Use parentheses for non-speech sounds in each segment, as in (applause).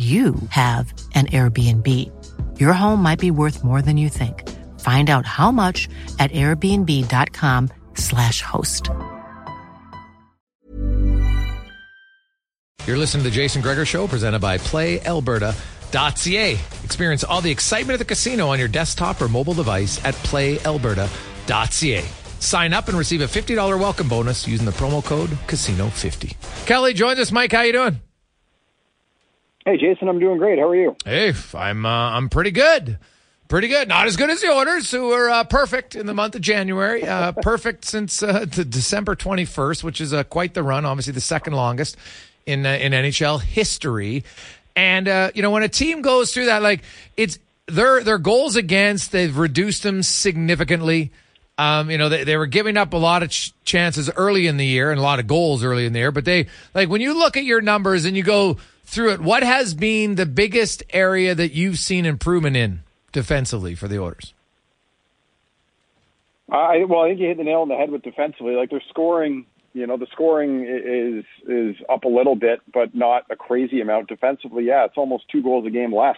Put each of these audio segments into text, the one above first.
you have an Airbnb. Your home might be worth more than you think. Find out how much at airbnb.com/slash host. You're listening to the Jason Gregor Show, presented by PlayAlberta.ca. Experience all the excitement of the casino on your desktop or mobile device at PlayAlberta.ca. Sign up and receive a $50 welcome bonus using the promo code Casino50. Kelly joins us. Mike, how you doing? Hey, Jason, I'm doing great. How are you? Hey, I'm uh, I'm pretty good. Pretty good. Not as good as the Oilers, who were uh, perfect in the month of January. Uh, (laughs) perfect since uh, December 21st, which is uh, quite the run. Obviously, the second longest in uh, in NHL history. And uh, you know, when a team goes through that, like it's their their goals against, they've reduced them significantly. Um, you know, they, they were giving up a lot of ch- chances early in the year and a lot of goals early in the year. But they like when you look at your numbers and you go through it, what has been the biggest area that you've seen improvement in defensively for the Oilers? I well, I think you hit the nail on the head with defensively. Like they're scoring, you know, the scoring is is up a little bit, but not a crazy amount. Defensively, yeah, it's almost two goals a game less.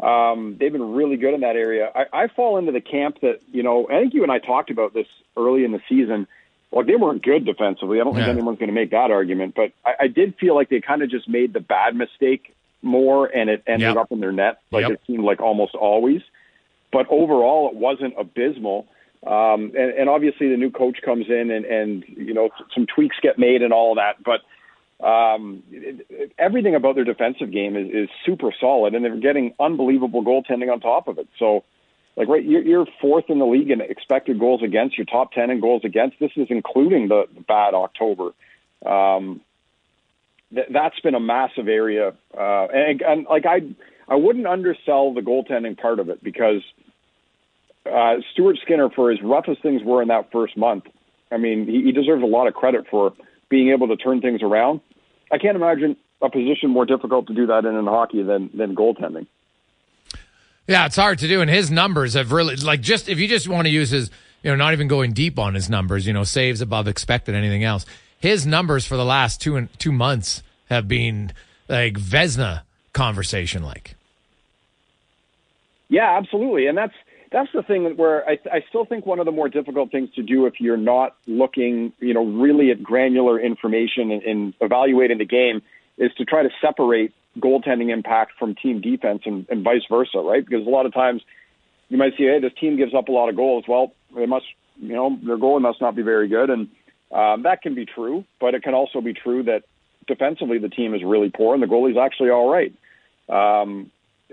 Um, they've been really good in that area. I, I fall into the camp that you know. I think you and I talked about this early in the season well, they weren't good defensively. I don't think yeah. anyone's going to make that argument, but I, I did feel like they kind of just made the bad mistake more, and it ended yep. up in their net, like yep. it seemed like almost always. But overall, it wasn't abysmal. Um, and, and obviously, the new coach comes in, and, and you know some tweaks get made and all that. But um, it, it, everything about their defensive game is, is super solid, and they're getting unbelievable goaltending on top of it. So like right, you're, you're fourth in the league in expected goals against. You're top ten in goals against. This is including the, the bad October. Um, th- that's been a massive area, uh, and, and like I, I wouldn't undersell the goaltending part of it because uh, Stuart Skinner, for as rough as things were in that first month, I mean, he, he deserves a lot of credit for being able to turn things around. I can't imagine a position more difficult to do that in in hockey than than goaltending. Yeah, it's hard to do. And his numbers have really, like, just if you just want to use his, you know, not even going deep on his numbers, you know, saves above expected, anything else. His numbers for the last two and two months have been like Vezina conversation like. Yeah, absolutely, and that's that's the thing where I, I still think one of the more difficult things to do if you're not looking, you know, really at granular information and, and evaluating the game is to try to separate goaltending impact from team defense and, and vice versa, right? Because a lot of times you might see, hey, this team gives up a lot of goals. Well, they must, you know, their goal must not be very good, and um, that can be true. But it can also be true that defensively the team is really poor and the goalie's actually all right, um,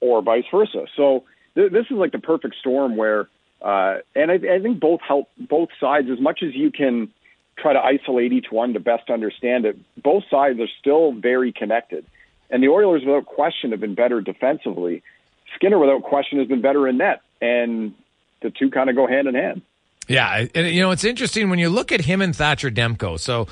or vice versa. So th- this is like the perfect storm where, uh, and I, I think both help both sides as much as you can try to isolate each one to best understand it. Both sides are still very connected, and the Oilers, without question, have been better defensively. Skinner, without question, has been better in net, and the two kind of go hand in hand. Yeah, and you know it's interesting when you look at him and Thatcher Demko. So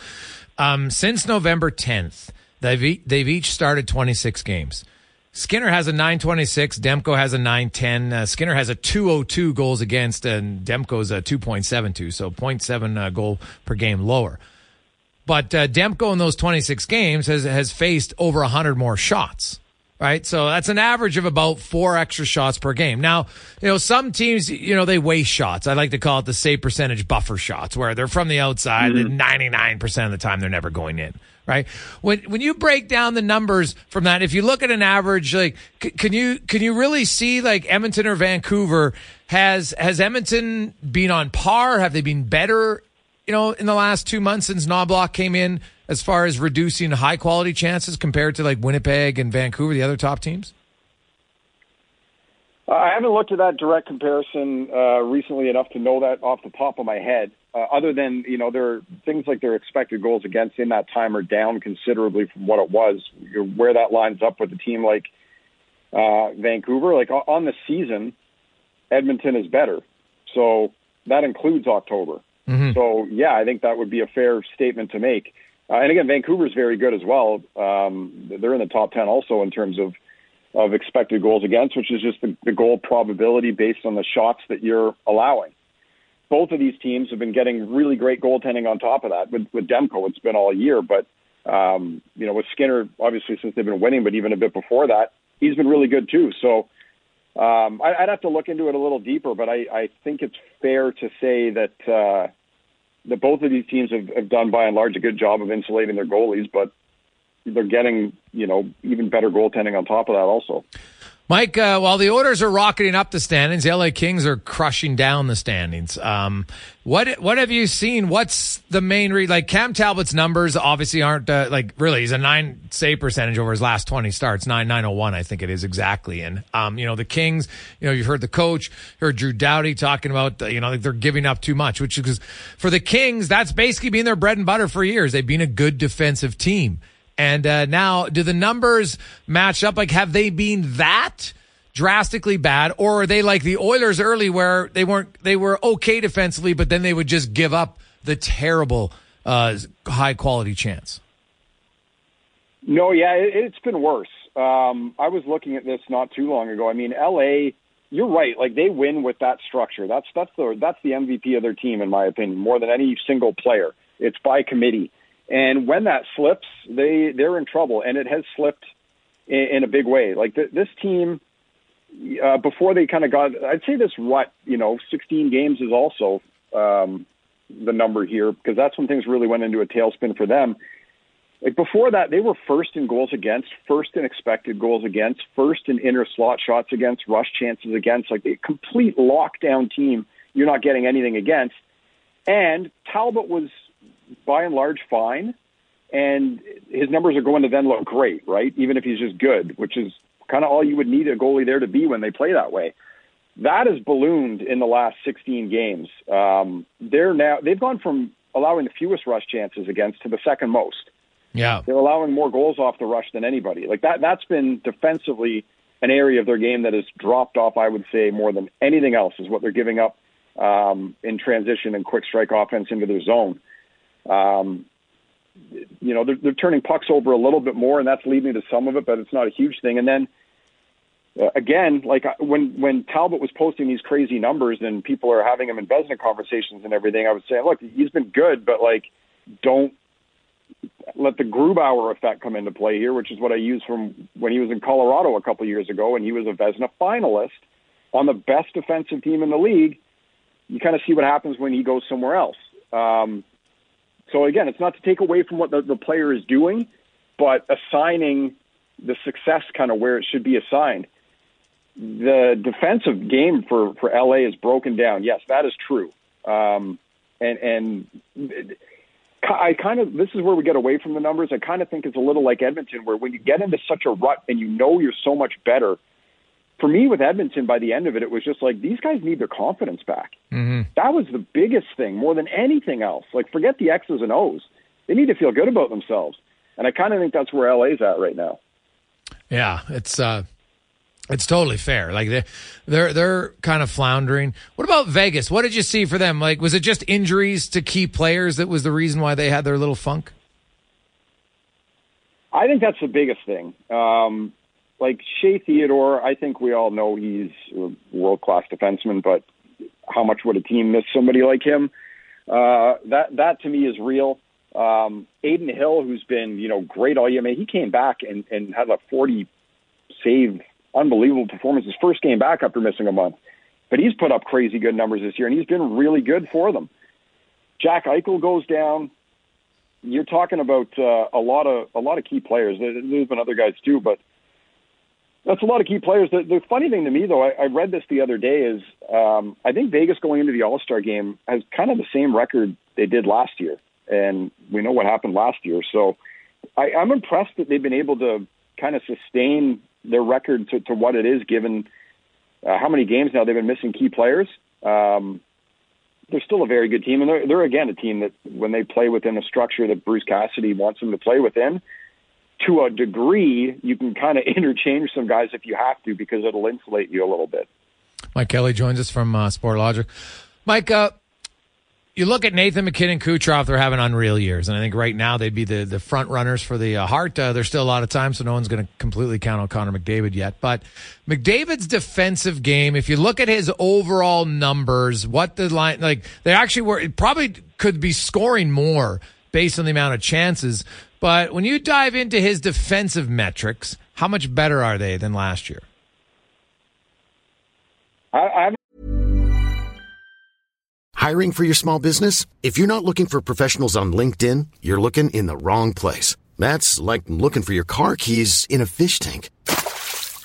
um, since November 10th, they've they've each started 26 games. Skinner has a 926. Demko has a 910. Uh, Skinner has a 202 goals against, and Demko's a 2.72, so 0.7 uh, goal per game lower. But uh, Demko in those 26 games has has faced over 100 more shots right? So that's an average of about four extra shots per game. Now, you know, some teams, you know, they waste shots. I like to call it the save percentage buffer shots, where they're from the outside, mm-hmm. and 99% of the time they're never going in, right? When when you break down the numbers from that, if you look at an average, like, c- can you can you really see like Edmonton or Vancouver has has Edmonton been on par? Have they been better? You know, in the last two months since Knoblauch came in, as far as reducing high quality chances compared to like Winnipeg and Vancouver, the other top teams? I haven't looked at that direct comparison uh, recently enough to know that off the top of my head. Uh, other than you know, there are things like their expected goals against in that time are down considerably from what it was. Where that lines up with a team like uh, Vancouver, like on the season, Edmonton is better. So that includes October. Mm-hmm. So yeah, I think that would be a fair statement to make. Uh, and again, Vancouver's very good as well. Um, they're in the top 10 also in terms of, of expected goals against, which is just the, the goal probability based on the shots that you're allowing. Both of these teams have been getting really great goaltending on top of that. With, with Demko, it's been all year, but um, you know, with Skinner, obviously since they've been winning, but even a bit before that, he's been really good too. So um, I, I'd have to look into it a little deeper, but I, I think it's fair to say that uh, that both of these teams have, have done by and large a good job of insulating their goalies, but they're getting you know even better goaltending on top of that also. Mike, uh, while the Oilers are rocketing up the standings, the LA Kings are crushing down the standings. Um, what what have you seen? What's the main read? Like Cam Talbot's numbers obviously aren't uh, like really. He's a nine save percentage over his last twenty starts, nine nine oh one, I think it is exactly. And um, you know the Kings, you know you've heard the coach, heard Drew Doughty talking about you know they're giving up too much, which is for the Kings that's basically been their bread and butter for years. They've been a good defensive team. And uh, now, do the numbers match up? Like, have they been that drastically bad, or are they like the Oilers early, where they weren't they were okay defensively, but then they would just give up the terrible uh, high quality chance? No, yeah, it, has been worse. Um, I was looking at this not too long ago. I mean, LA, you're right. Like they win with that structure. That's that's the that's the MVP of their team, in my opinion, more than any single player. It's by committee. And when that slips, they they're in trouble, and it has slipped in, in a big way. Like th- this team, uh, before they kind of got, I'd say this what you know, 16 games is also um, the number here because that's when things really went into a tailspin for them. Like before that, they were first in goals against, first in expected goals against, first in inner slot shots against, rush chances against. Like a complete lockdown team, you're not getting anything against. And Talbot was by and large fine, and his numbers are going to then look great, right? Even if he's just good, which is kind of all you would need a goalie there to be when they play that way. That has ballooned in the last 16 games. Um, they're now they've gone from allowing the fewest rush chances against to the second most. Yeah, they're allowing more goals off the rush than anybody. Like that. That's been defensively an area of their game that has dropped off. I would say more than anything else is what they're giving up um, in transition and quick strike offense into their zone. Um, you know, they're, they're turning pucks over a little bit more, and that's leading to some of it, but it's not a huge thing. And then uh, again, like uh, when when Talbot was posting these crazy numbers and people are having him in Vezina conversations and everything, I was saying, look, he's been good, but like, don't let the Grubauer effect come into play here, which is what I used from when he was in Colorado a couple years ago, and he was a Vezina finalist on the best defensive team in the league. You kind of see what happens when he goes somewhere else. Um, so again, it's not to take away from what the, the player is doing, but assigning the success kind of where it should be assigned. The defensive game for, for LA is broken down. Yes, that is true. Um, and, and I kind of, this is where we get away from the numbers. I kind of think it's a little like Edmonton, where when you get into such a rut and you know you're so much better, for me with Edmonton, by the end of it, it was just like these guys need their confidence back. Mm-hmm. That was the biggest thing, more than anything else. Like, forget the X's and O's. They need to feel good about themselves, and I kind of think that's where LA's at right now. Yeah, it's uh, it's totally fair. Like they they're they're kind of floundering. What about Vegas? What did you see for them? Like, was it just injuries to key players that was the reason why they had their little funk? I think that's the biggest thing. Um, like Shea Theodore, I think we all know he's a world class defenseman, but how much would a team miss somebody like him? Uh, that that to me is real. Um, Adin Hill, who's been you know great all year, man, he came back and, and had a 40 save, unbelievable performance his first game back after missing a month. But he's put up crazy good numbers this year, and he's been really good for them. Jack Eichel goes down you're talking about uh, a lot of a lot of key players. There's been other guys too, but that's a lot of key players. The, the funny thing to me, though, I, I read this the other day, is um, I think Vegas going into the All Star game has kind of the same record they did last year, and we know what happened last year. So I, I'm impressed that they've been able to kind of sustain their record to, to what it is, given uh, how many games now they've been missing key players. Um, they're still a very good team, and they're, they're again a team that when they play within a structure that Bruce Cassidy wants them to play within, to a degree, you can kind of (laughs) interchange some guys if you have to because it'll insulate you a little bit. Mike Kelly joins us from uh, Sportlogiq. Mike, uh, you look at Nathan MacKinnon, Kucherov; they're having unreal years, and I think right now they'd be the the front runners for the uh. Uh, there's still a lot of time, so no one's going to completely count on Connor McDavid yet. But McDavid's defensive game, if you look at his overall numbers, what the line like they actually were probably could be scoring more based on the amount of chances. But when you dive into his defensive metrics, how much better are they than last year? I, I Hiring for your small business? If you're not looking for professionals on LinkedIn, you're looking in the wrong place. That's like looking for your car keys in a fish tank.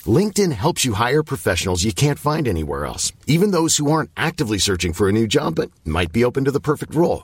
LinkedIn helps you hire professionals you can't find anywhere else, even those who aren't actively searching for a new job but might be open to the perfect role.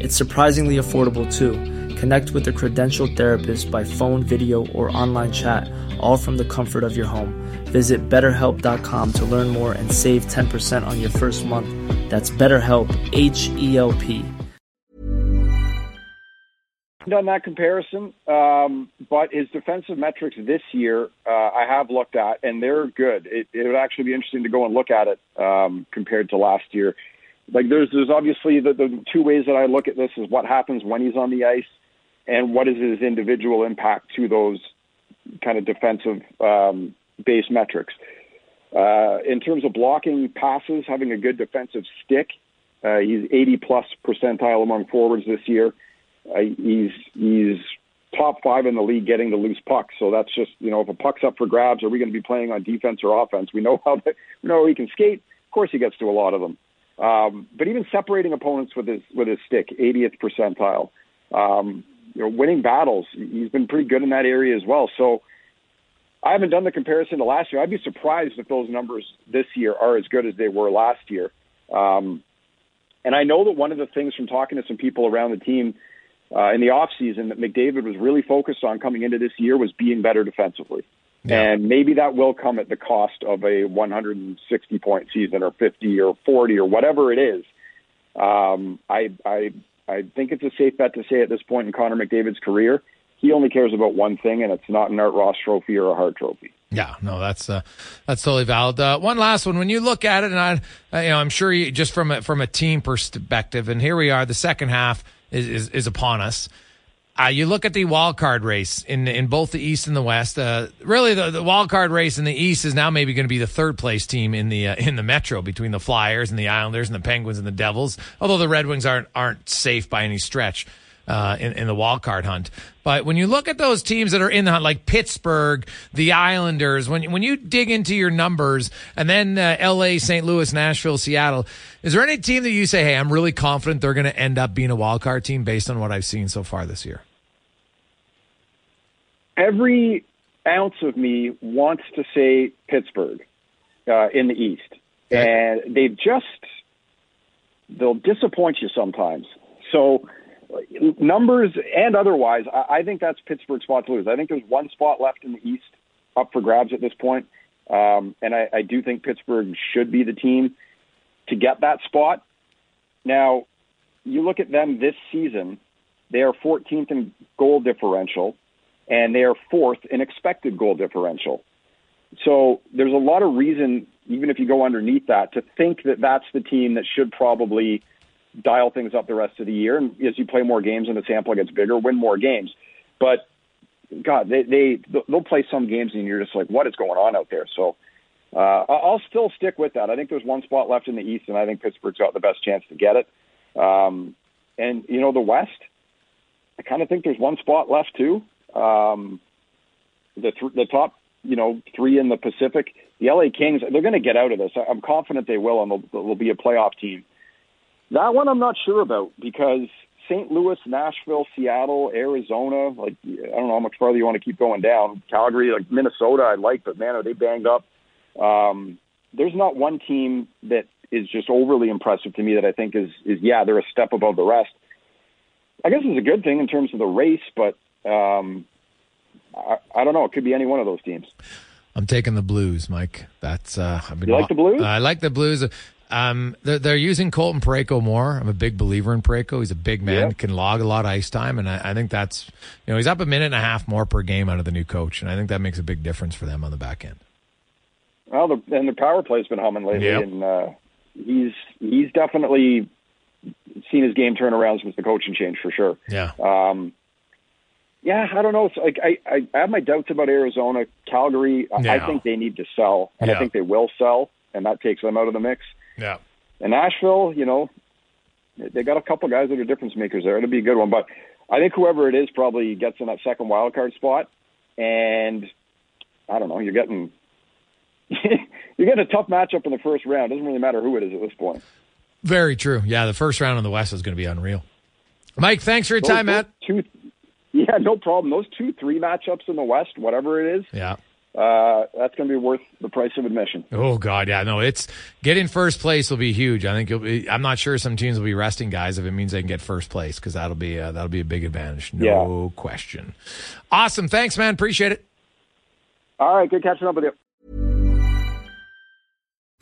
It's surprisingly affordable too. Connect with a credentialed therapist by phone, video, or online chat, all from the comfort of your home. Visit betterhelp.com to learn more and save 10% on your first month. That's BetterHelp, H E L P. Done that comparison, um, but his defensive metrics this year uh, I have looked at, and they're good. It, it would actually be interesting to go and look at it um, compared to last year like there's there's obviously the, the two ways that I look at this is what happens when he's on the ice, and what is his individual impact to those kind of defensive um, base metrics. Uh, in terms of blocking passes, having a good defensive stick, uh, he's 80 plus percentile among forwards this year. Uh, he's he's top five in the league getting the loose puck. So that's just you know if a puck's up for grabs, are we going to be playing on defense or offense? We know how the, we know he can skate. Of course, he gets to a lot of them. Um, but even separating opponents with his with his stick, 80th percentile. Um, you know, winning battles, he's been pretty good in that area as well. So I haven't done the comparison to last year. I'd be surprised if those numbers this year are as good as they were last year. Um, and I know that one of the things from talking to some people around the team uh, in the off season that McDavid was really focused on coming into this year was being better defensively. Yeah. And maybe that will come at the cost of a 160 point season or 50 or 40 or whatever it is. Um, I, I, I think it's a safe bet to say at this point in Connor McDavid's career, he only cares about one thing, and it's not an Art Ross trophy or a Hart trophy. Yeah, no, that's uh, that's totally valid. Uh, one last one. When you look at it, and I, you know, I'm sure you just from a, from a team perspective, and here we are, the second half is is, is upon us. Uh, you look at the wild card race in in both the East and the West. Uh, really, the, the wild card race in the East is now maybe going to be the third place team in the uh, in the Metro between the Flyers and the Islanders and the Penguins and the Devils. Although the Red Wings aren't aren't safe by any stretch uh, in, in the wild card hunt. But when you look at those teams that are in the hunt, like Pittsburgh, the Islanders, when when you dig into your numbers, and then uh, L.A., St. Louis, Nashville, Seattle, is there any team that you say, "Hey, I'm really confident they're going to end up being a wild card team based on what I've seen so far this year"? Every ounce of me wants to say Pittsburgh uh, in the East, okay. and they've just they'll disappoint you sometimes. So numbers and otherwise, I, I think that's Pittsburgh's spot to lose. I think there's one spot left in the East up for grabs at this point. Um, and I, I do think Pittsburgh should be the team to get that spot. Now, you look at them this season, they are 14th in goal differential, and they are fourth in expected goal differential. So there's a lot of reason, even if you go underneath that, to think that that's the team that should probably – dial things up the rest of the year. And as you play more games and the sample gets bigger, win more games. But God, they they they'll play some games and you're just like, what is going on out there? So uh, I'll still stick with that. I think there's one spot left in the East, and I think Pittsburgh's got the best chance to get it. Um, and you know the West, I kind of think there's one spot left too. Um, the th- the top, you know, three in the Pacific. The LA Kings, they're going to get out of this. I'm confident they will, and they'll, they'll be a playoff team. That one I'm not sure about because St. Louis, Nashville, Seattle, Arizona, like I don't know how much farther you want to keep going down. Calgary, like Minnesota, I like, but man, are they banged up? Um, there's not one team that is just overly impressive to me that I think is is yeah they're a step above the rest. I guess it's a good thing in terms of the race, but um, I, I don't know. It could be any one of those teams. I'm taking the Blues, Mike. That's uh, I've been, you like the Blues? I like the Blues. Um, they're, they're, using Colton Parayko more. I'm a big believer in Parayko. He's a big man, can log a lot of ice time, and I, I, think that's you know he's up a minute and a half more per game out of the new coach, and I think that makes a big difference for them on the back end. Well, the, and the power play's been humming lately, yep. and uh, he's he's definitely seen his game turn around since the coaching change for sure. Yeah. Um, yeah, I don't know. It's like I, I, I have my doubts about Arizona, Calgary. Yeah. I think they need to sell, and yeah. I think they will sell, and that takes them out of the mix. Yeah. And Nashville, you know, they got a couple guys that are difference makers there. It'll be a good one. But I think whoever it is probably gets in that second wild card spot. And I don't know, you're getting (laughs) you're getting a tough matchup in the first round. It Doesn't really matter who it is at this point. Very true. Yeah, the first round in the West is going to be unreal. Mike, thanks for your those, time, Matt. Two, (laughs) yeah, no problem. Those two, three matchups in the West, whatever it is. Yeah uh, that's going to be worth the price of admission. Oh God, yeah, no, it's getting first place will be huge. I think you'll be. I'm not sure some teams will be resting guys if it means they can get first place because that'll be uh, that'll be a big advantage, no yeah. question. Awesome, thanks, man. Appreciate it. All right, good catching up with you.